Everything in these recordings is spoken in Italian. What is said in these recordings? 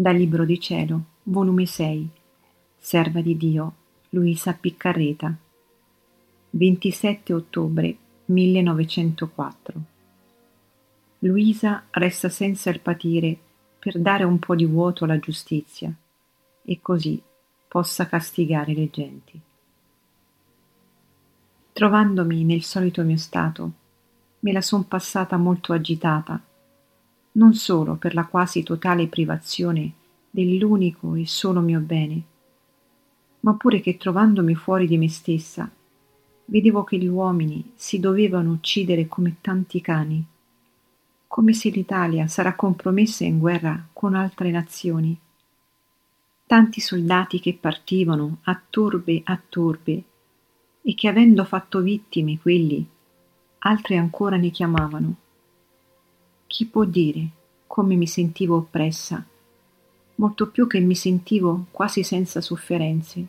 Dal Libro di Cielo, volume 6, Serva di Dio, Luisa Piccarreta, 27 ottobre 1904. Luisa resta senza il patire per dare un po' di vuoto alla giustizia e così possa castigare le genti. Trovandomi nel solito mio stato, me la son passata molto agitata non solo per la quasi totale privazione dell'unico e solo mio bene, ma pure che trovandomi fuori di me stessa, vedevo che gli uomini si dovevano uccidere come tanti cani, come se l'Italia sarà compromessa in guerra con altre nazioni. Tanti soldati che partivano a turbe a turbe e che avendo fatto vittime quelli, altri ancora ne chiamavano. Chi può dire come mi sentivo oppressa, molto più che mi sentivo quasi senza sofferenze.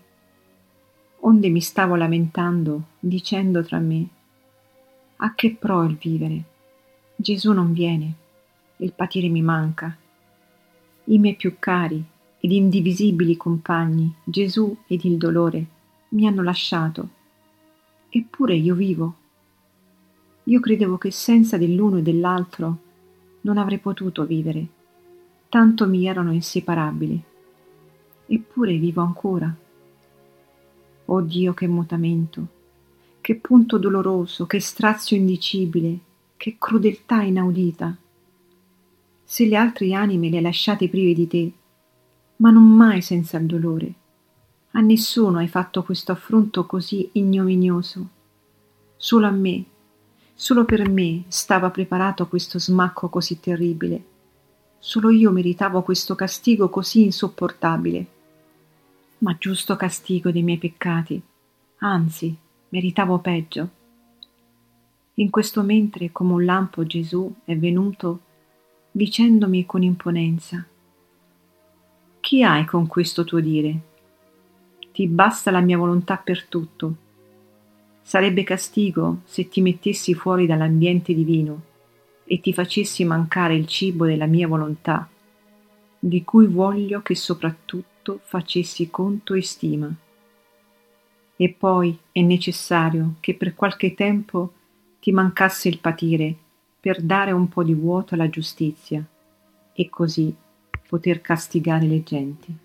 Onde mi stavo lamentando, dicendo tra me, a che pro il vivere? Gesù non viene, il patire mi manca. I miei più cari ed indivisibili compagni, Gesù ed il dolore, mi hanno lasciato. Eppure io vivo. Io credevo che senza dell'uno e dell'altro non avrei potuto vivere, tanto mi erano inseparabili. Eppure vivo ancora. Oh Dio, che mutamento, che punto doloroso, che strazio indicibile, che crudeltà inaudita. Se le altre anime le lasciate prive di te, ma non mai senza il dolore. A nessuno hai fatto questo affronto così ignominioso. Solo a me, Solo per me stava preparato questo smacco così terribile. Solo io meritavo questo castigo così insopportabile. Ma giusto castigo dei miei peccati. Anzi, meritavo peggio. In questo mentre, come un lampo, Gesù è venuto dicendomi con imponenza: Chi hai con questo tuo dire? Ti basta la mia volontà per tutto Sarebbe castigo se ti mettessi fuori dall'ambiente divino e ti facessi mancare il cibo della mia volontà, di cui voglio che soprattutto facessi conto e stima. E poi è necessario che per qualche tempo ti mancasse il patire per dare un po' di vuoto alla giustizia e così poter castigare le genti.